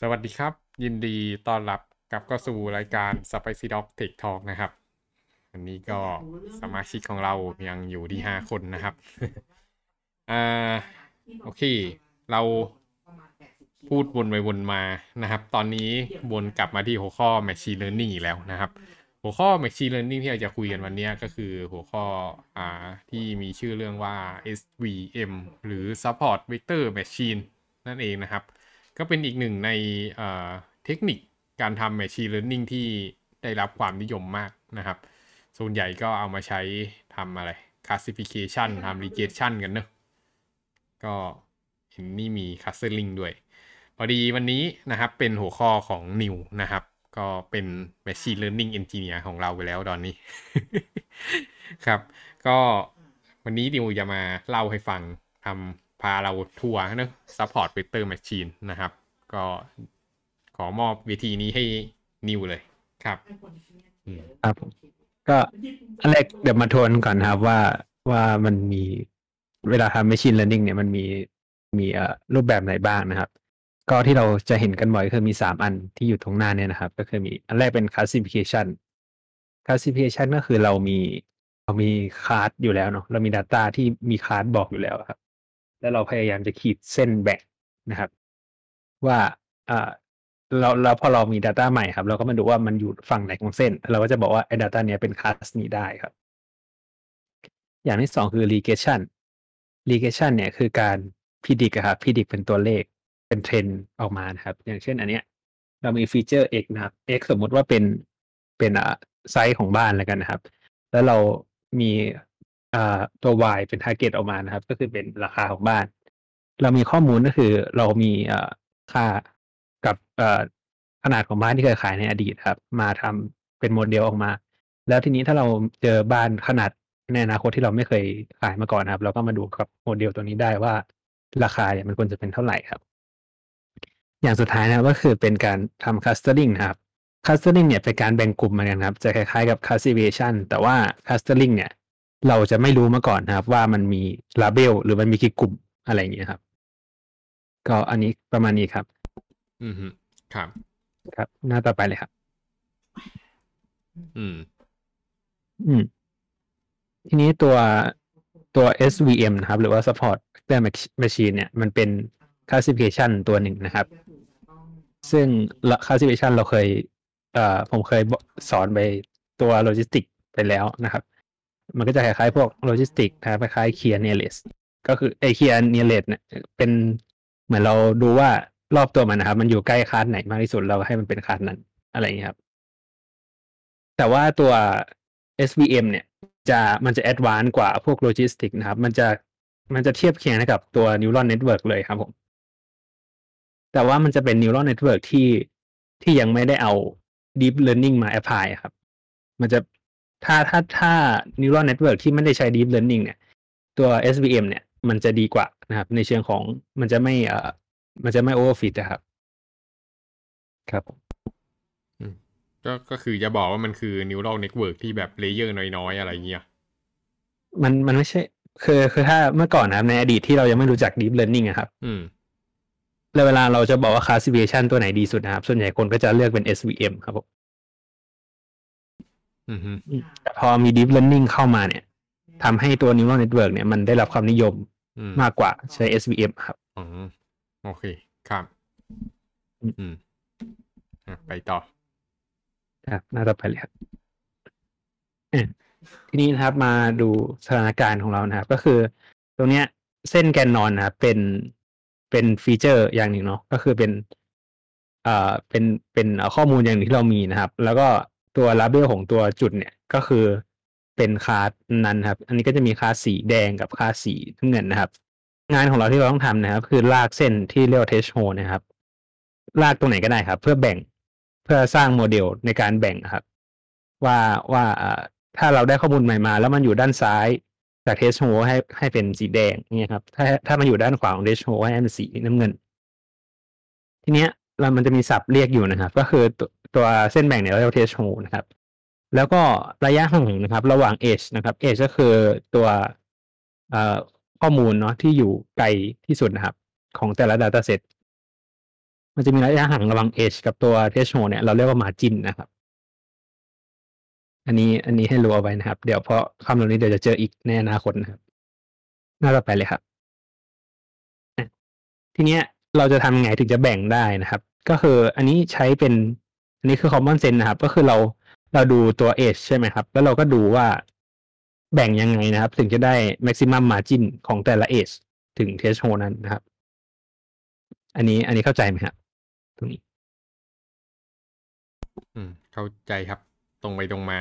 สวัสดีครับ ยินดีต้อนรับกลับเข้าสู่รายการ Spicy Dog Tech Talk นะครับ อันนี้ก็สมาชิกของเรายังอยู่ที่ห้าคนนะครับอ่าโอเค เราพูดวนไปวนมานะครับ ตอนนี้วนกลับมาที่หัวข้อ Machine Learning อีกแล้วนะครับ หัวข้อ Machine Learning ที่เราจะคุยกันวันนี้ก็คือหัวข้ออ่าที่มีชื่อเรื่องว่า SVM หรือ Support Vector Machine นั่นเองนะครับ ก็เป็นอีกหนึ่งในเทคนิคการทำ Machine Learning ที่ได้รับความนิยมมากนะครับ ส่วนใหญ่ก็เอามาใช้ทำอะไร Classification ทำ Regression กันเนอะก็เห็นนี่มี Clustering ด้วย พอดีวันนี้นะครับเป็นหัวข้อของนิวนะครับ ก็เป็น Machine Learning Engineer ของเราไปแล้วตอนนี้ ครับ ก็วันนี้นิวจะมาเล่าให้ฟังทำ พาเราทัวร์นะ Support Vector Machine นะครับ ก็ขอมอบเวทีนี้ให้นิวเลยครับครับก็อันแรกเดี๋ยวมาทวนก่อนครับว่าว่ามันมีเวลาทำ machine learning เนี่ยมันมีมีเอ่อรูปแบบไหนบ้างนะครับ ก็ที่เราจะเห็นกันบ่อยคือมีสามอันที่อยู่ตรงหน้าเนี่ยนะครับ ก็คือมีอันแรกเป็น classification classification ก็คือเรามีเรามีคาร์ดอยู่แล้วเนาะเรามี Data ที่มีคาร์ดบอกอยู่แล้วครับ แล้วเราพยายามจะขีดเส้นแบ่งนะครับ ว่าเราเราพอเรามี Data ใหม่ครับ เราก็มาดูว่ามันอยู่ฝั่งไหนของเส้น เราก็จะบอกว่าไอ้ Data เนี้ยเป็นคลาสนี้ได้ครับ อย่างที่สองคือ regression regression เนี่ยคือการ predict อะครับ predict เป็นตัวเลขเป็นเทรนออกมานะครับ อย่างเช่นอันเนี้ย เรามีฟีเจอร์ x นะครับ x สมมุติว่าเป็นเป็นอ่าไซส์ของบ้านแล้วกันนะครับ แล้วเรามี อ่าตัว y เป็น target ออกมานะครับ ก็คือเป็นราคาของบ้าน เรามีข้อมูลก็คือเรามีอ่าค่ากับเอ่อขนาดของบ้านที่เคยขายในอดีตครับ มาทำเป็นโมเดลออกมา แล้วทีนี้ถ้าเราเจอบ้านขนาดในอนาคตที่เราไม่เคยขายมาก่อนนะครับ เราก็มาดูกับโมเดลตัวนี้ได้ว่าราคาเนี่ยมันควรจะเป็นเท่าไหร่ครับ อย่างสุดท้ายนะครับก็คือเป็นการทำ clustering นะครับ clustering เนี่ยเป็นการแบ่งกลุ่มเหมือนกันครับ จะคล้ายๆกับ classification แต่ว่า clustering เนี่ย เราจะไม่รู้มาก่อนนะครับ ว่ามันมี label หรือมันมีกี่กลุ่มอะไรอย่างเงี้ยครับ ก็อันนี้ประมาณนี้ครับ อืมฮึครับ ครับ หน้าต่อไปเลยครับ อืม อืม ทีนี้ตัวตัว SVM นะครับ หรือว่า Support Vector Machine เนี่ย มันเป็น classification ตัวหนึ่งนะครับ ซึ่ง classification เราเคย เอ่อ ผมเคยสอนไปตัว logistic ไปแล้วนะครับ มันก็จะคล้ายๆพวก logistic นะครับคล้ายๆ clear nearest ก็คือไอ clear nearest เนี่ยเป็นเหมือนเราดูว่ารอบตัวมันนะครับ มันอยู่ใกล้คาร์ดไหนมากที่สุดเราให้มันเป็นคาร์ดนั้นอะไรอย่างนี้ครับ แต่ว่าตัว SVM เนี่ย จะมันจะ advance กว่าพวกโลจิสติกนะครับ มันจะมันจะเทียบเคียงกับตัว neural network เลยครับผม แต่ว่ามันจะเป็น neural network ที่ที่ยังไม่ได้เอา deep learning มา apply ครับ มันจะ ถ้าถ้าถ้า neural network ที่ไม่ได้ใช้ deep learning เนี่ย ตัว SVM เนี่ย มันจะดีกว่านะครับ ในเชิงของมันจะไม่เอ่อมันจะไม่ overfit นะครับ ครับผมก็ก็คือจะบอกว่ามันคือ neural network ที่แบบ layer น้อยๆ อะไรเงี้ยมันมันไม่ใช่ คือคือถ้าเมื่อก่อนนะครับ ในอดีตที่เรายังไม่รู้จัก deep learning อะครับ อืมแล้วเวลาเราจะบอกว่า classification ตัวไหนดีสุดนะครับ ส่วนใหญ่คนก็จะเลือกเป็น SVM ครับผมอืมฮึ แต่พอมี deep learning เข้ามาเนี่ยทำให้ตัว neural network เนี่ยมันได้รับความนิยมอืมมากกว่าใช้ SVM ครับอ๋อโอเคครับอืมอืมอะไปต่อครับน่าจะไปเลยครับอะทีนี้นะครับมาดูสถานการณ์ของเรานะครับ ก็คือ ตรงเนี้ยเส้นแกนนอนนะครับเป็นเป็นฟีเจอร์อย่างหนึ่งเนาะก็คือเป็นเอ่อเป็นเป็นเอ่อข้อมูลอย่างหนึ่งที่เรามีนะครับ แล้วก็ ตัว label ของตัวจุดเนี่ยก็คือเป็นคาสนั้นครับ อันนี้ก็จะมีคาสสีแดงกับคาสสีน้ำเงินนะครับ งานของเราที่เราต้องทำนะครับ คือลากเส้นที่เรียกว่า t e s t hole นะครับ ลากตรงไหนก็ได้ครับ เพื่อแบ่งเพื่อสร้างโมเดลในการแบ่งครับ ว่าว่าถ้าเราได้ข้อมูลใหม่มา แล้วมันอยู่ด้านซ้ายจากเทสโฮให้ให้เป็นสีแดงเนี่ยครับถ้าถ้ามันอยู่ด้านขวาของเทสโฮให้เป็นสีน้ำเงิน ทีเนี้ยเรามันจะมีศัพท์เรียกอยู่นะครับ ก็คือ ตัวเส้นแบ่งเนี่ยเราเรียกว่าเทสโฮนะครับ แล้วก็ระยะห่างนะครับ ระหว่าง edge นะครับ edge ก็คือตัวข้อมูลเนาะที่อยู่ไกลที่สุดนะครับ ของแต่ละ data set มันจะมีระยะห่างระหว่าง edge กับตัว threshold เนี่ยเราเรียกว่า margin นะครับ อันนี้อันนี้ให้รู้เอาไว้นะครับ เดี๋ยวเพราะคำเหล่านี้เดี๋ยวจะเจออีกในอนาคตนะครับ หน้าต่อไปเลยครับทีเนี้ยเราจะทำไงถึงจะแบ่งได้นะครับ ก็คืออันนี้ใช้เป็น อันนี้คือ common sense นะครับ ก็คือเราเราดูตัว edge ใช่ไหมครับ แล้วเราก็ดูว่าแบ่งยังไงนะครับ ถึงจะได้ maximum margin ของแต่ละ edge ถึง threshold นั้นนะครับ อันนี้อันนี้เข้าใจไหมครับตรงนี้ อืม เข้าใจครับ ตรงไปตรงมา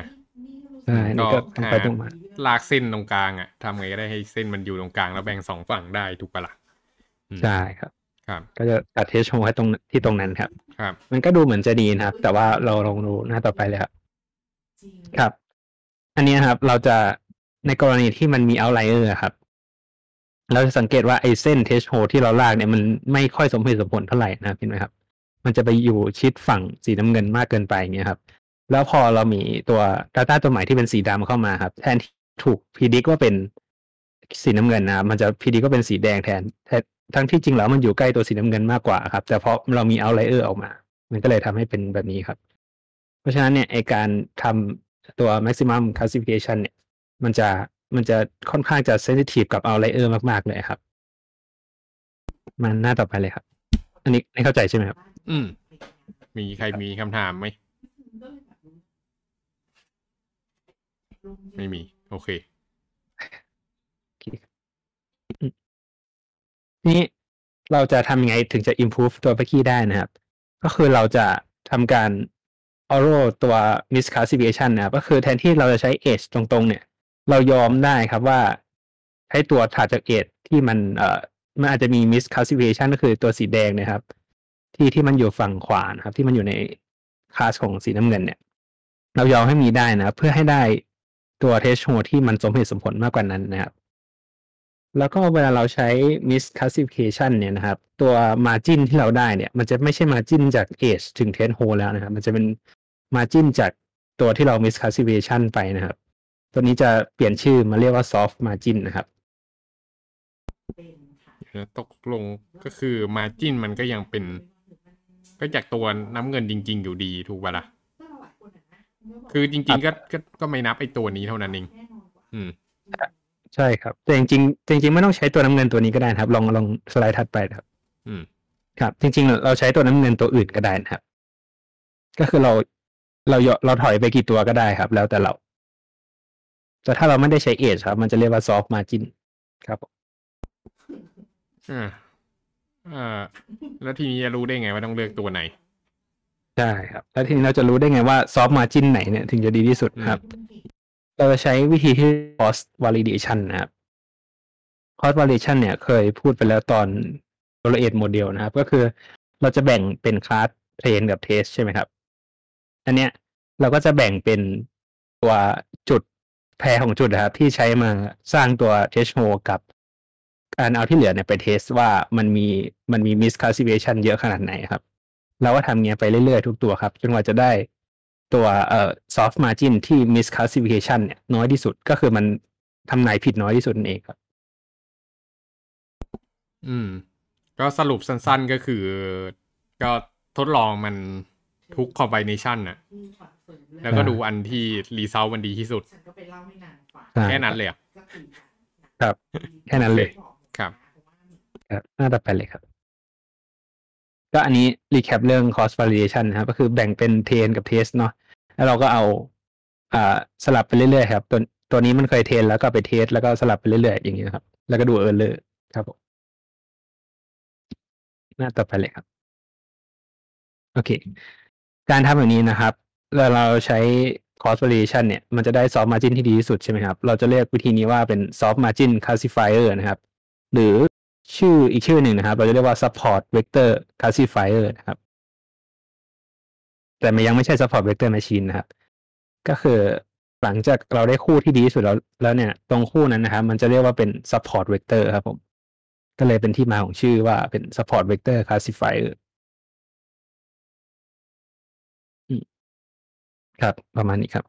ใช่อันนี่ก็ตรงไปหาตรงมา ลากเส้นตรงกลางอะทำไงก็ได้ให้เส้นมันอยู่ตรงกลางแล้วแบ่งสองฝั่งได้ถูกปะล่ะอืมใช่ครับครับ ก็จะตัดเทสโชว์ให้ตรงที่ตรงนั้นครับ ครับ มันก็ดูเหมือนจะดีนะครับ แต่ว่าเราลองดูหน้าต่อไปเลยครับ ครับ อันนี้นะครับ เราจะในกรณีที่มันมีเอาไลเออร์ครับ เราจะสังเกตว่าไอ้เส้นเทสโชที่เราลากเนี่ยมันไม่ค่อยสมเหตุสมผลเท่าไหร่นะครับเห็นไหมครับ มันจะไปอยู่ชิดฝั่งสีน้ำเงินมากเกินไปอย่างเงี้ยครับ แล้วพอเรามีตัว Data ตัวใหม่ที่เป็นสีดำเข้ามาครับ แทนที่ถูกพิจิกว่าเป็นสีน้ำเงินนะครับมันจะพิจิกว่าเป็นสีแดงแทนแทั้งที่จริงแล้วมันอยู่ใกล้ตัวสีน้ำเงินมากกว่าครับ แต่เพราะเรามีเอาไลเออร์ออกมา มันก็เลยทำให้เป็นแบบนี้ครับ เพราะฉะนั้นเนี่ยไอการทำตัว maximum classification เนี่ย มันจะมันจะค่อนข้างจะ sensitive กับ outlier มาก ๆ เลยครับ มันหน้าต่อไปเลยครับ อันนี้ไม่เข้าใจใช่ไหมครับ อืม มีใครมีคำถามไหม ไม่มี โอเค นี่เราจะทำยังไงถึงจะ improve ตัว p a c k y ได้นะครับ ก็คือเราจะทำการ auto ตัว misclassification นะครับก็คือแทนที่เราจะใช้ edge ตรงๆ เนี่ย เรายอมได้ครับว่า ใช้ตัวถัดจาก edge ที่มันเอ่อมันอาจจะมี misclassification ก็คือตัวสีแดงนะครับ ที่ที่มันอยู่ฝั่งขวานะครับ ที่มันอยู่ในคลาสของสีน้ำเงินเนี่ย เรายอมให้มีได้นะครับ เพื่อให้ได้ตัว threshold ที่มันสมเหตุสมผลมากกว่านั้นนะครับ แล้วก็เวลาเราใช้ misclassification เนี่ยนะครับ ตัว margin ที่เราได้เนี่ย มันจะไม่ใช่ margin จาก edge ถึง threshold แล้วนะครับ มันจะเป็น margin จากตัวที่เรา misclassification ไปนะครับ ตัวนี้จะเปลี่ยนชื่อมาเรียกว่า soft margin นะครับตกลงก็คือมาจินมันก็ยังเป็น ก็จากตัวน้ำเงินจริง ๆ อยู่ดีถูกป่ะล่ะ คือจริง ๆ ก็ก็ก็ไม่นับไอ้ตัวนี้เท่านั้นเอง อืม ใช่ครับ แต่จริงๆจริง ๆ ไม่ต้องใช้ตัวน้ำเงินตัวนี้ก็ได้นะครับ ลองลองสไลด์ถัดไปครับ อืม ครับ จริง ๆ เราใช้ตัวน้ำเงินตัวอื่นก็ได้นะครับ ก็คือเราเราเราถอยไปกี่ตัวก็ได้ครับ แล้วแต่เรา แต่ถ้าเราไม่ได้ใช้เอชครับ มันจะเรียกว่า soft margin ครับผมอ่าอ่าแล้วทีนี้จะรู้ได้ไงว่าต้องเลือกตัวไหนใช่ครับ แล้วทีนี้เราจะรู้ได้ไงว่า soft margin ไหนเนี่ยถึงจะดีที่สุดครับ เราจะใช้วิธีที่ cost validation นะครับ cost validation เนี่ยเคยพูดไปแล้วตอน evaluate model นะครับ ก็คือเราจะแบ่งเป็นคลาส train กับ test ใช่ไหมครับ อันเนี้ยเราก็จะแบ่งเป็นตัวจุดแพรของจุดนะครับ ที่ใช้มาสร้างตัว threshold กับการเอาที่เหลือเนี่ยไปเทสว่ามันมีมันมี misclassification เยอะขนาดไหนครับ เราก็ทำเงี้ยไปเรื่อยๆทุกตัวครับ จนกว่าจะได้ ตัวเอ่อ soft margin ที่ misclassification เนี่ยน้อยที่สุดก็คือมันทำนายผิดน้อยที่สุดนั่นเองครับ อืม ก็สรุปสั้นๆก็คือ ก็ทดลองมันทุก combination น่ะ แล้วก็ดูอันที่ result มันดีที่สุดฉันก็ไปเล่าให้นางฟังใช่แค่นั้นเลยเหรอก็คือครับ แค่นั้นเลย ครับครับหน้าต่อไปเลยครับ ก็อันนี้ recap เรื่อง cross validation นะครับ ก็คือแบ่งเป็น train กับ test เนาะ แล้วเราก็เอา อ่า สลับไปเรื่อยๆครับ ตัวตัวนี้มันเคย train แล้วก็ไป test แล้วก็สลับไปเรื่อยๆอย่างนี้ครับ แล้วก็ดู errorครับผมหน้าต่อไปเลยครับ โอเค การทำแบบนี้นะครับเราเราใช้ cost validation เนี่ย มันจะได้ soft margin ที่ดีที่สุดใช่ไหมครับ เราจะเรียกวิธีนี้ว่าเป็น soft margin classifier นะครับ หรือชื่ออีกชื่อหนึ่งนะครับ เราจะเรียกว่า support vector classifier นะครับ แต่มันยังไม่ใช่ support vector machine นะครับ ก็คือหลังจากเราได้คู่ที่ดีที่สุดแล้วแล้วเนี่ย ตรงคู่นั้นนะครับมันจะเรียกว่าเป็น support vector ครับผม ก็เลยเป็นที่มาของชื่อว่าเป็น support vector classifier ครับ ประมาณนี้ครับ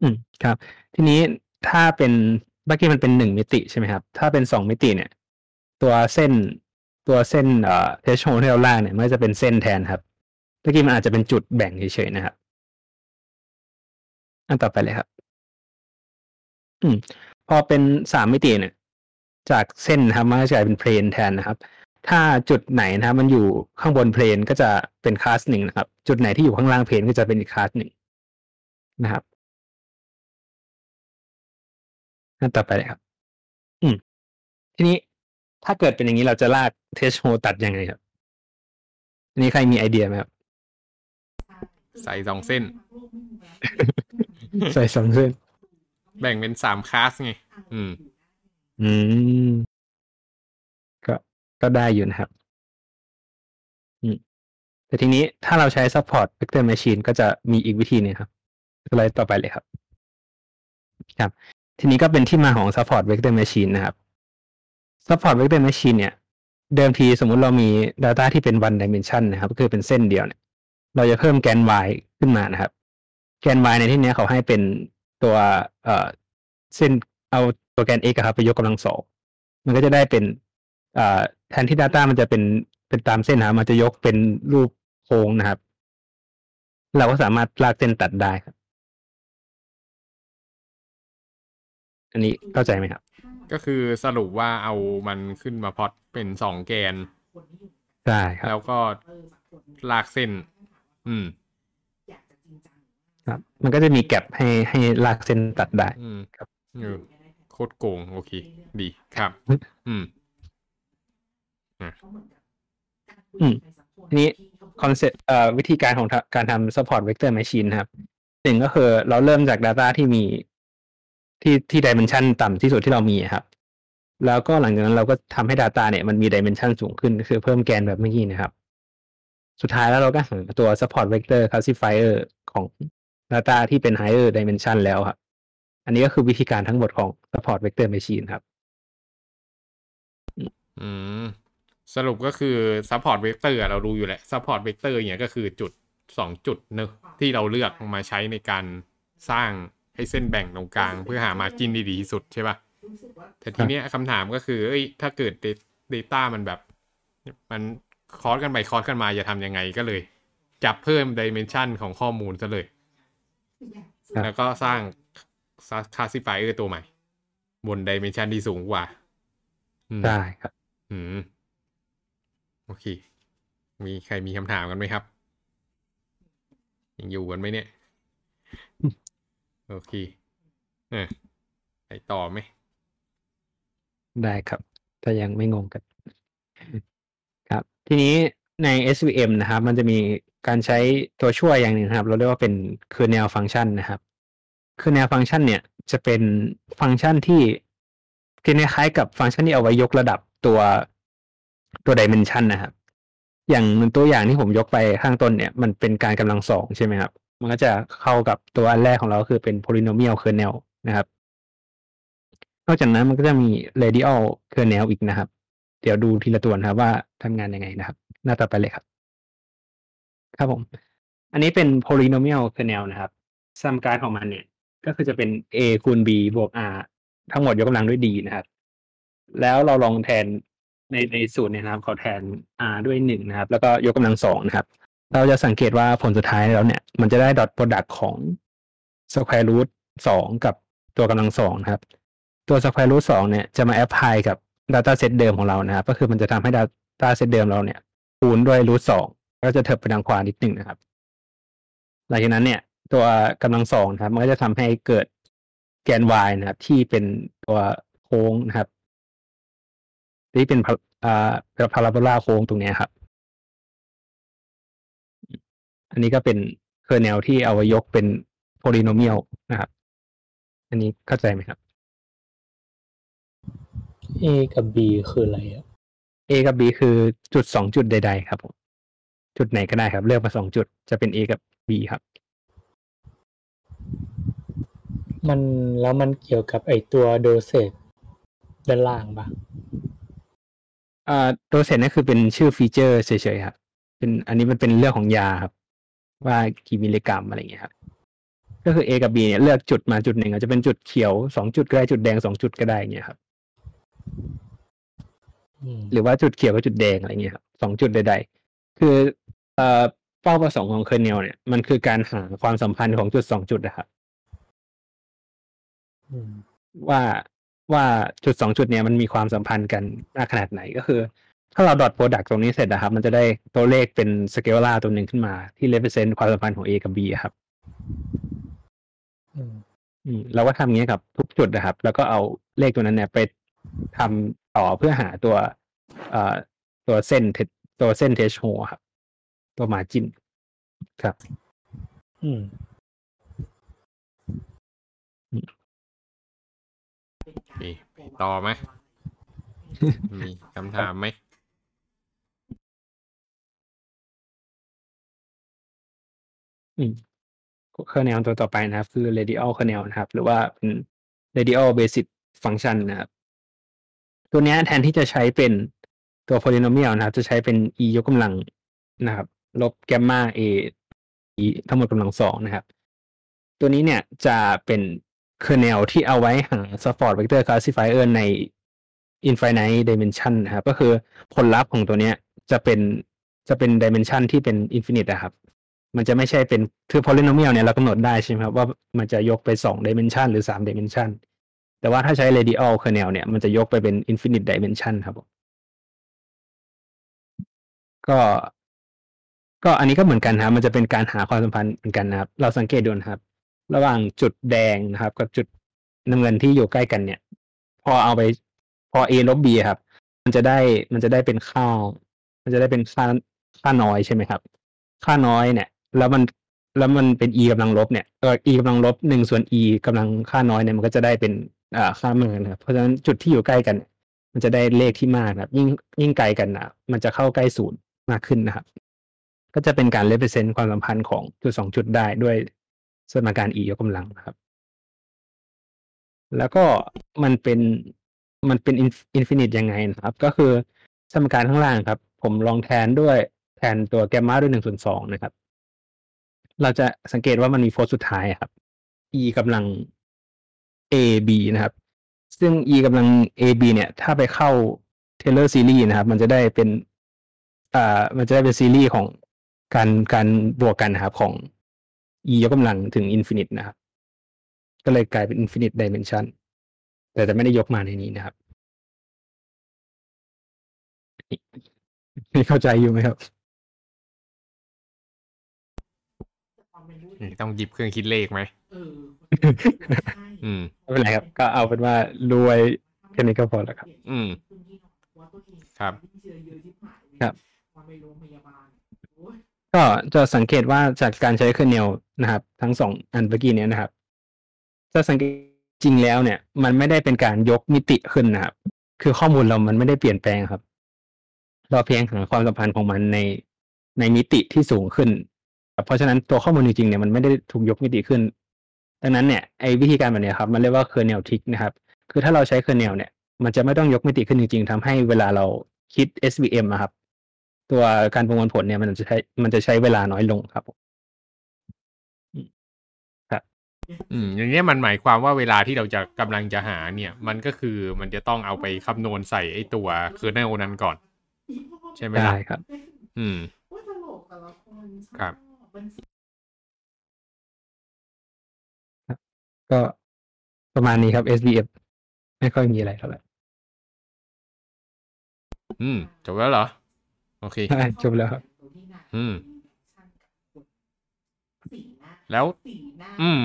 อืมครับ ทีนี้ถ้าเป็นเมื่อกี้มันเป็นหนึ่งมิติใช่ไหมครับ ถ้าเป็นสองมิติเนี่ย ตัวเส้นตัวเส้นเอ่อเทชโฮที่เราลากเนี่ยมันจะเป็นเส้นแทนครับ เมื่อกี้มันอาจจะเป็นจุดแบ่งเฉยๆนะครับ อันต่อไปเลยครับ อืม พอเป็นสามมิติเนี่ย จากเส้นนะครับมันจะกลายเป็นเพลนแทนนะครับ ถ้าจุดไหนนะครับ มันอยู่ข้างบนเพลนก็จะเป็นคลาสหนึ่งนะครับ จุดไหนที่อยู่ข้างล่างเพลนก็จะเป็นอีกคลาสหนึ่งนะครับอันต่อไปเลยครับ อืม ทีนี้ถ้าเกิดเป็นอย่างนี้เราจะลากเทชโฮตัดยังไงครับอันนี้ใครมีไอเดียไหมครับ ใส่สองเส้น ใส่สองเส้น แบ่งเป็นสามคลาสไง อืม อืม ก็ ก็ได้อยู่นะครับ อืม แต่ทีนี้ถ้าเราใช้ support vector machine ก็จะมีอีกวิธีหนึงครับสไลด์ต่อไปเลยครับ ครับ ทีนี้ก็เป็นที่มาของ support vector machine นะครับ support vector machine เนี่ย เดิมทีสมมุติเรามี data ที่เป็น one dimension นะครับ ก็คือเป็นเส้นเดียวเนี่ย เราจะเพิ่มแกน y ขึ้นมานะครับ แกน y ในที่เนี้ยเขาให้เป็นตัวเอ่อเส้นเอาตัวแกน x อะครับไปยกกำลังสองมันก็จะได้เป็นอ่าแทนที่ Data มันจะเป็นเป็นตามเส้นนะครับมันจะยกเป็นรูปโค้งนะครับ เราก็สามารถลากเส้นตัดได้ครับ อันนี้เข้าใจไหมครับ ก็คือสรุปว่าเอามันขึ้นมาพล็อตเป็นสองแกน ใช่ครับ แล้วก็ลากเส้น อืมครับ มันก็จะมีแกลบให้ให้ลากเส้นตัดได้อืมครับเออโคตรโกง โอเค ดีครับ อืมอืมทีนี้คอนเซ็ปต์เอ่อวิธีการของทะการทำ support vector machine นะครับหนึ่งก็คือเราเริ่มจาก Data ที่มีที่ที่ dimension ต่ำที่สุดที่เรามีครับ แล้วก็หลังจากนั้นเราก็ทำให้ Data เนี่ยมันมี dimension สูงขึ้นก็คือเพิ่มแกนแบบเมื่อกี้นะครับ สุดท้ายแล้วเราก็หาตัว support vector classifier ของ Data ที่เป็น higher dimension แล้วครับ อันนี้ก็คือวิธีการทั้งหมดของ support vector machine ครับ อืม สรุปก็คือ support vector เรารู้อยู่แหละ support vector เนี่ยก็คือจุดสองจุดเนอะที่เราเลือกมาใช้ในการสร้างให้เส้นแบ่งตรงกลางเพื่อหามาจินดีๆที่สุดใช่ป่ะ แต่ทีเนี้ยคำถามก็คือ เอ้ย ถ้าเกิด Data มันแบบ มัน คอร์สกันไปคอร์สกันมาจะทำยังไงก็เลย จับเพิ่ม dimension ของข้อมูลซะเลยครับแล้วก็สร้าง classifier ตัวใหม่ บน dimension ที่สูงกว่าอืมได้ครับ อืม โอเค มีใครมีคำถามกันไหมครับ ยังอยู่กันไหมเนี่ย โอเคเออไปต่อไหม ได้ครับ ถ้ายังไม่งงกันครับ ทีนี้ใน SVM นะครับ มันจะมีการใช้ตัวช่วยอย่างหนึ่งครับ เราเรียกว่าเป็น kernel function นะครับ kernel function เนี่ยจะเป็นฟังก์ชันที่คล้ายๆกับฟังก์ชันที่เอาไว้ยกระดับตัวตัว dimension นะครับ อย่างตัวอย่างที่ผมยกไปข้างต้นเนี่ย มันเป็นการกำลังสองใช่ไหมครับ มันก็จะเข้ากับตัวอันแรกของเราคือเป็น polynomial kernel นะครับ นอกจากนั้นมันก็จะมี radial kernel อีกนะครับ เดี๋ยวดูทีละตัวนะครับว่าทำงานยังไงนะครับ หน้าต่อไปเลยครับ ครับผม อันนี้เป็น polynomial kernel นะครับสมการของมันเนี่ย ก็คือจะเป็น a คูณ b บวก r ทั้งหมดยกกำลังด้วย d นะครับ แล้วเราลองแทนในในสูตรเนี่ยนะครับเขาแทน r ด้วยหนึ่งนะครับ แล้วก็ยกกำลังสองนะครับ เราจะสังเกตว่าผลสุดท้ายแล้วเนี่ย มันจะได้ dot product ของ square root สองกับตัวกำลังสองนะครับ ตัว square root สองเนี่ยจะมา apply กับ data set เดิมของเรานะครับ ก็คือมันจะทำให้ data set เดิมเราเนี่ย คูณด้วย root สองก็จะเถิบไปทางขวานิดหนึ่งนะครับ หลังจากนั้นเนี่ย ตัวกำลังสองนะครับมันก็จะทำให้เกิดแกน y นะครับ ที่เป็นตัวโค้งนะครับที่เป็นพาอ่าเป็นพาราโบลาโค้งตรงนี้ครับ อันนี้ก็เป็น kernel ที่เอาไว้ยกเป็นโพลิโนเมียลนะครับ อันนี้เข้าใจไหมครับ A กับ B คืออะไรอะ A กับ B คือจุดสองจุดใด ๆ ครับผมจุดไหนก็ได้ครับ เลือกมาสองจุดจะเป็น A กับ B ครับ มันแล้วมันเกี่ยวกับไอตัวโดเซตด้านล่างปะอ่าตัวเสร็จนั่นคือเป็นชื่อฟีเจอร์เฉยๆครับ เป็นอันนี้มันเป็นเรื่องของยาครับ ว่ากี่มิลลิกรัมอะไรอย่างเงี้ยครับ ก็คือ A กับ B เนี่ยเลือกจุดมาจุดหนึ่งอาจจะเป็นจุดเขียวสองจุดก็ได้จุดแดงสองจุดก็ได้อย่างเงี้ยครับอืม หรือว่าจุดเขียวกับจุดแดงอะไรเงี้ยครับสองจุดใด ๆ คือเอ่อเป้าประสงค์ของเคอร์เนลเนี่ยมันคือการหาความสัมพันธ์ของจุดสองจุดนะครับอืมว่าว่าจุดสองจุดเนี่ยมันมีความสัมพันธ์กันมากขนาดไหนก็คือ ถ้าเรา dot product ตรงนี้เสร็จนะครับ มันจะได้ตัวเลขเป็นสเกลล่าตัวหนึ่งขึ้นมา ที่ represent ความสัมพันธ์ของ A กับ B อะครับอืมอืมเราก็ทำอย่างนี้กับทุกจุดนะครับ แล้วก็เอาเลขตัวนั้นเนี่ยไป ทำต่อเพื่อหาตัวเอ่อตัวเส้น th- ตัวเส้นเทชโฮครับ ตัว margin ครับ อืมโอเคไปต่อไหมมีคำถามไหมอืมเคอร์เนลตัวต่อไปนะครับ คือ radial kernel นะครับ หรือว่าเป็น radial basic function นะครับ ตัวนี้แทนที่จะใช้เป็นตัว polynomial นะครับ จะใช้เป็น e ยกกำลังนะครับ ลบแกมมา a e ทั้งหมดกำลังสองนะครับ ตัวนี้เนี่ยจะเป็น kernel ที่เอาไว้หา support vector classifier ใน infinite dimension นะครับ ก็คือผลลัพธ์ของตัวเนี้ยจะเป็นจะเป็น dimension ที่เป็น infinite นะครับ มันจะไม่ใช่เป็นคือ polynomial เนี่ยเรากำหนดได้ใช่ไหมครับว่ามันจะยกไปสอง dimension หรือสาม dimension แต่ว่าถ้าใช้ radial kernel เนี่ยมันจะยกไปเป็น infinite dimension ครับผมก็ ก็อันนี้ก็เหมือนกันครับมันจะเป็นการหาความสัมพันธ์เหมือนกันนะครับ เราสังเกตดูนะครับ ระหว่างจุดแดงนะครับ กับจุดน้ำเงินที่อยู่ใกล้กันเนี่ย พอเอาไปพอ a ลบ b ครับ มันจะได้มันจะได้เป็นค่า มันจะได้เป็นค่าค่าน้อยใช่ไหมครับ ค่าน้อยเนี่ย แล้วมันแล้วมันเป็น e กำลังลบเนี่ยเออ e กำลังลบหนึ่งส่วน e กำลังค่าน้อยเนี่ยมันก็จะได้เป็น อ่าค่ามากนะครับเพราะฉะนั้นจุดที่อยู่ใกล้กัน มันจะได้เลขที่มากนะครับยิ่งยิ่งไกลกันอนะมันจะเข้าใกล้ศูนย์มากขึ้นนะครับ ก็จะเป็นการ represent ความสัมพันธ์ของจุดสองจุดได้ด้วยสมการ e ยกกำลังนะครับ แล้วก็มันเป็นมันเป็น infinite ยังไงนะครับ ก็คือสมการข้างล่างครับ ผมลองแทนด้วยแทนตัวแกมมาด้วยหนึ่งส่วนสองนะครับ เราจะสังเกตว่ามันมีโฟร์สุดท้ายครับ e กำลัง a b นะครับ ซึ่ง e กำลัง a b เนี่ย ถ้าไปเข้า Taylor series นะครับ มันจะได้เป็น อ่า มันจะได้เป็นซีรีส์ของการการบวกกันนะครับ ของ e ยกกำลังถึง infinite นะครับ ก็เลยกลายเป็น infinite dimension แต่จะไม่ได้ยกมาในนี้นะครับนี่เข้าใจอยู่ไหมครับนี่ต้องหยิบเครื่องคิดเลขไหมเอออืม ไม่เป็นไรครับ ก็เอาเป็นว่ารู้ไว้แค่นี้ก็พอแล้วครับ อืม ครับ ครับมาไปโรงพยาบาลโอ้ยก็จะสังเกตว่าจากการใช้เคอร์เนลนะครับ ทั้งสองอันเมื่อกี้เนี้ยนะครับ จะสังเกตจริงแล้วเนี่ย มันไม่ได้เป็นการยกมิติขึ้นนะครับ คือข้อมูลเรามันไม่ได้เปลี่ยนแปลงครับเราเพียงหาความสัมพันธ์ของมันในในมิติที่สูงขึ้นครับเพราะฉะนั้นตัวข้อมูลจริงๆเนี่ยมันไม่ได้ถูกยกมิติขึ้น ดังนั้นเนี่ยไอ้วิธีการแบบเนี้ยครับมันเรียกว่า kernel trick นะครับ คือถ้าเราใช้ kernel เนี่ย มันจะไม่ต้องยกมิติขึ้นจริง ๆทำให้เวลาเราคิด SVM อะครับ ตัวการประมวลผลเนี่ย มันจะใช้มันจะใช้เวลาน้อยลงครับผมอืมอย่างเงี้ยมันหมายความว่าเวลาที่เราจะกำลังจะหาเนี่ย มันก็คือมันจะต้องเอาไปคำนวณใส่ไอ้ตัวเคอร์เนลนั้นก่อน ใช่ไหมล่ะได้ครับ อืมโอ้ยตลกแต่ละคนชอครับ ก็ประมาณนี้ครับ SVF ไม่ค่อยมีอะไรเท่าไหร่อืม จบแล้วเหรอ โอเค ใช่จบแล้วครับ อืมสีหน้าแล้วสีหน้าอืม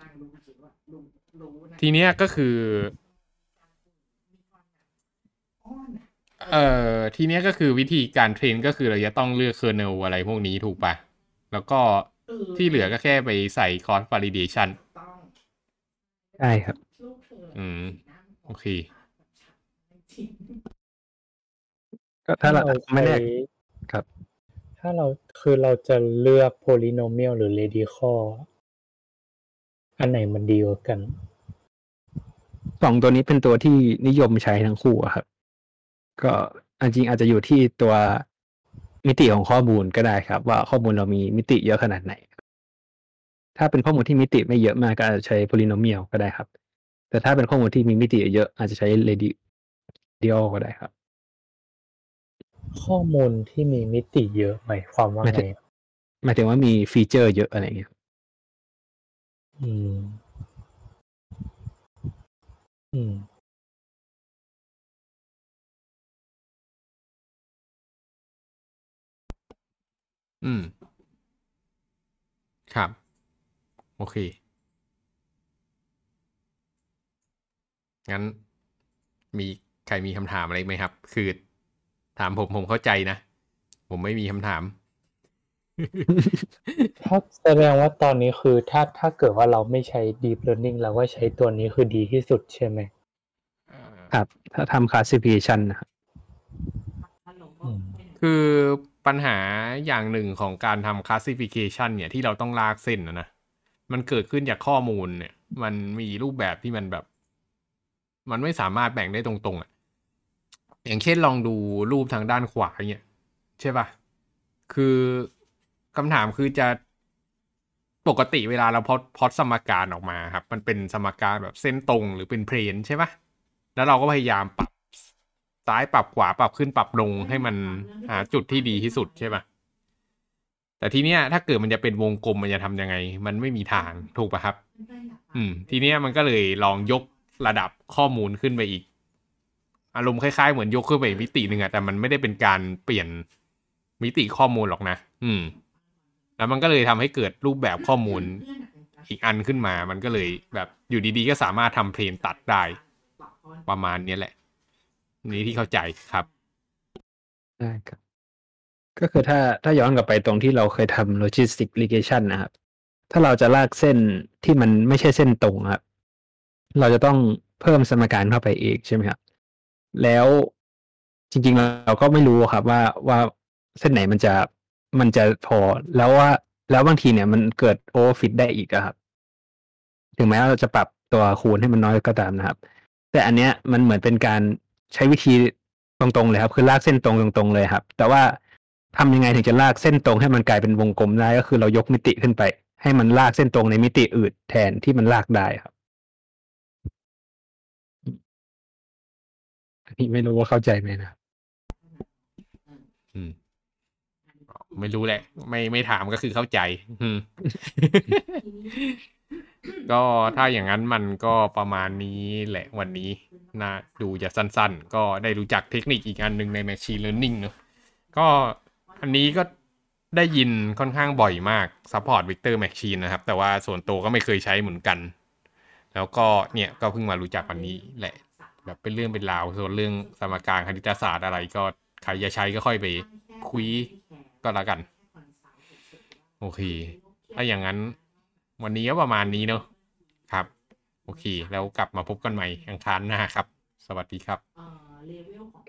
นั่งรู้คิดว่ารู้รู้นะทีเนี้ยก็คือ มีความแบบอ้อนอะ เอ่อทีเนี้ยก็คือวิธีการเทรนก็คือเราจะต้องเลือกเคอร์เนลอะไรพวกนี้ถูกปะแล้วก็เออที่เหลือก็แค่ไปใส่คอร์ส validation ต้องใช่ครับลูกเธออืมสีหน้าโอเคจริงก็ถ้าเราไม่ได้ใช้ครับ ถ้าเราคือเราจะเลือก polynomial หรือ radical อันไหนมันดีกว่ากัน สองตัวนี้เป็นตัวที่นิยมใช้ทั้งคู่อะครับ ก็อันจริงอาจจะอยู่ที่ตัวมิติของข้อมูลก็ได้ครับ ว่าข้อมูลเรามีมิติเยอะขนาดไหน ถ้าเป็นข้อมูลที่มิติไม่เยอะมากก็อาจจะใช้ polynomial ก็ได้ครับ แต่ถ้าเป็นข้อมูลที่มีมิติเยอะอาจจะใช้ radial ก็ได้ครับ ข้อมูลที่มีมิติเยอะหมายความว่าไม่ไงถึงหมายถึงว่ามีฟีเจอร์เยอะอะไรอย่างเงี้ยอืม อืม อืม ครับ โอเค งั้น มีใครมีคำถามอะไรไหมครับ คือถามผมผมเข้าใจนะ ผมไม่มีคำถาม ถ้าแสดงว่าตอนนี้คือถ้าถ้าเกิดว่าเราไม่ใช้ deep learning เราก็ใช้ตัวนี้คือดีที่สุดใช่ไหมครับ ถ้าทำ classification นะครับอืมคือ ปัญหาอย่างหนึ่งของการทำ classification เนี่ยที่เราต้องลากเส้นนะนะ มันเกิดขึ้นจากข้อมูลเนี่ย มันมีรูปแบบที่มันแบบ มันไม่สามารถแบ่งได้ตรงๆอะ อย่างเช่นลองดูรูปทางด้านขวาเนี่ยใช่ปะคือคำถามคือจะปกติเวลาเราพอดพอดสมการออกมาครับ มันเป็นสมการแบบเส้นตรงหรือเป็นเพลนใช่ปะแล้วเราก็พยายามปรับ ซ้ายปรับขวาปรับขึ้นปรับลงให้มันหาจุดที่ดีที่สุดใช่ปะแต่ทีเนี้ยถ้าเกิดมันจะเป็นวงกลมมันจะทำยังไง มันไม่มีทางถูกปะครับ อืม ทีเนี้ยมันก็เลยลองยกระดับข้อมูลขึ้นไปอีก อารมณ์คล้ายๆเหมือนยกขึ้นไปอีกมิติหนึ่งอะแต่มันไม่ได้เป็นการเปลี่ยนมิติข้อมูลหรอกนะ อืม แล้วมันก็เลยทำให้เกิดรูปแบบข้อมูลอีกอันขึ้นมา มันก็เลยแบบอยู่ดีๆ ก็สามารถทำเพลนตัดได้ ประมาณเนี้ยแหละ นี้ที่เข้าใจครับได้ครับ ก็คือถ้าถ้าย้อนกลับไปตรงที่เราเคยทำ logistic regression นะครับ ถ้าเราจะลากเส้นที่มันไม่ใช่เส้นตรงครับ เราจะต้องเพิ่มสมการเข้าไปอีกใช่ไหมครับ แล้วจริงๆเราก็ไม่รู้ครับว่าว่าเส้นไหนมันจะมันจะพอแล้วว่า แล้วบางทีเนี่ยมันเกิด overfit ได้อีกครับ ถึงแม้ว่าเราจะปรับตัวคูณให้มันน้อยก็ตามนะครับ แต่อันเนี้ยมันเหมือนเป็นการ ใช้วิธีตรงๆเลยครับ คือลากเส้นตรงตรงๆเลยครับ แต่ว่าทำยังไงถึงจะลากเส้นตรงให้มันกลายเป็นวงกลมได้ก็คือเรายกมิติขึ้นไป ให้มันลากเส้นตรงในมิติอื่นแทนที่มันลากได้ครับอันนี้ไม่รู้ว่าเข้าใจไหมนะครับอืมไม่รู้แหละ ไม่ไม่ถามก็คือเข้าใจ อืมก็ถ้าอย่างนั้นมันก็ประมาณนี้แหละวันนี้ นะดูจะสั้นๆ ก็ได้รู้จักเทคนิคอีกอันหนึ่งใน Machine Learning เนอะก็อันนี้ก็ได้ยินค่อนข้างบ่อยมาก Support Vector Machine นะครับ แต่ว่าส่วนตัวก็ไม่เคยใช้เหมือนกัน แล้วก็เนี่ยก็เพิ่งมารู้จักวันนี้แหละ แบบเป็นเรื่องเป็นราว ส่วนเรื่องสมการคณิตศาสตร์อะไรก็ใครจะใช้ก็ค่อยไปคุยก็แล้วกัน โอเค ถ้าอย่างนั้น วันนี้ก็ประมาณนี้เนอะ โอเค แล้วกลับมาพบกันใหม่อังคารหน้าครับ สวัสดีครับเอ่อเลเวลของ